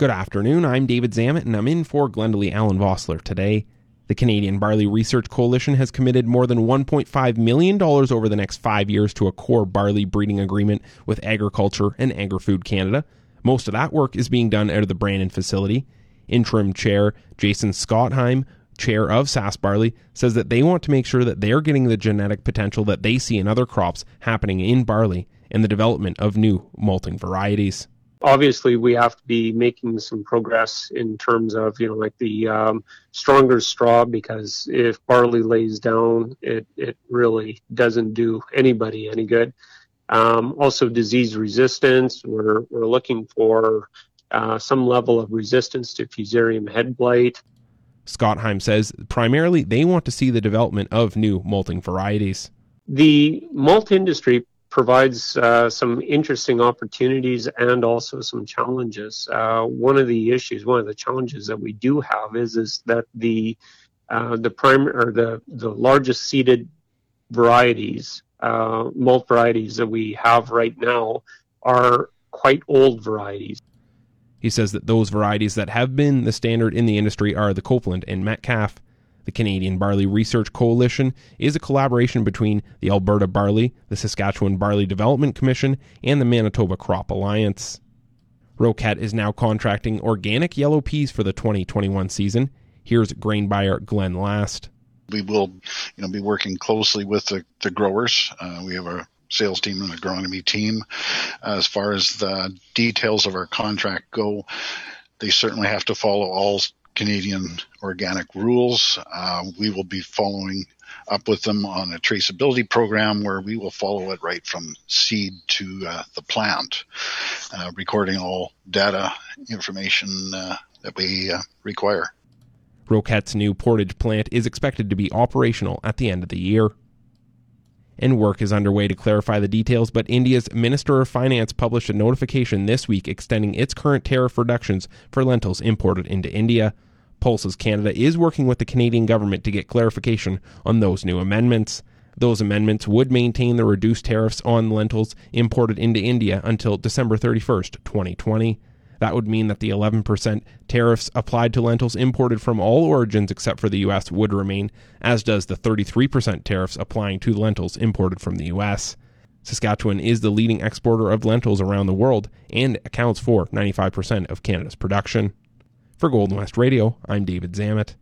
Good afternoon. I'm David Zamet, and I'm in for Glendalee Allen Vossler today. The Canadian Barley Research Coalition has committed more than $1.5 million over the next five years to a core barley breeding agreement with Agriculture and Agri Food Canada. Most of that work is being done out of the Brandon facility. Interim Chair Jason Skotheim, chair of SaskBarley, says that they want to make sure that they're getting the genetic potential that they see in other crops happening in barley and the development of new malting varieties obviously we have to be making some progress in terms of you know like the um, stronger straw because if barley lays down it it really doesn't do anybody any good. Um, also disease resistance we're we're looking for uh, some level of resistance to fusarium head blight. Skotheim says primarily they want to see the development of new malting varieties. The malt industry provides uh, some interesting opportunities and also some challenges. Uh, one of the issues, one of the challenges that we do have is is that the uh, the prime or the the largest seeded varieties, uh, malt varieties that we have right now are quite old varieties. He says that those varieties that have been the standard in the industry are the Copeland and Metcalfe. The Canadian Barley Research Coalition is a collaboration between the Alberta Barley, the Saskatchewan Barley Development Commission, and the Manitoba Crop Alliance. Roquette is now contracting organic yellow peas for the 2021 season. Here's grain buyer Glenn Last. We will, you know, be working closely with the, the growers. Uh, we have a sales team and agronomy team. As far as the details of our contract go, they certainly have to follow all Canadian organic rules. Uh, we will be following up with them on a traceability program where we will follow it right from seed to uh, the plant, uh, recording all data information uh, that we uh, require. Roquette's new Portage plant is expected to be operational at the end of the year. And work is underway to clarify the details, but India's Minister of Finance published a notification this week extending its current tariff reductions for lentils imported into India. Pulses Canada is working with the Canadian government to get clarification on those new amendments. Those amendments would maintain the reduced tariffs on lentils imported into India until December 31st, 2020. That would mean that the 11% tariffs applied to lentils imported from all origins except for the US would remain, as does the 33% tariffs applying to lentils imported from the US. Saskatchewan is the leading exporter of lentils around the world and accounts for 95% of Canada's production. For Golden West Radio, I'm David Zamet.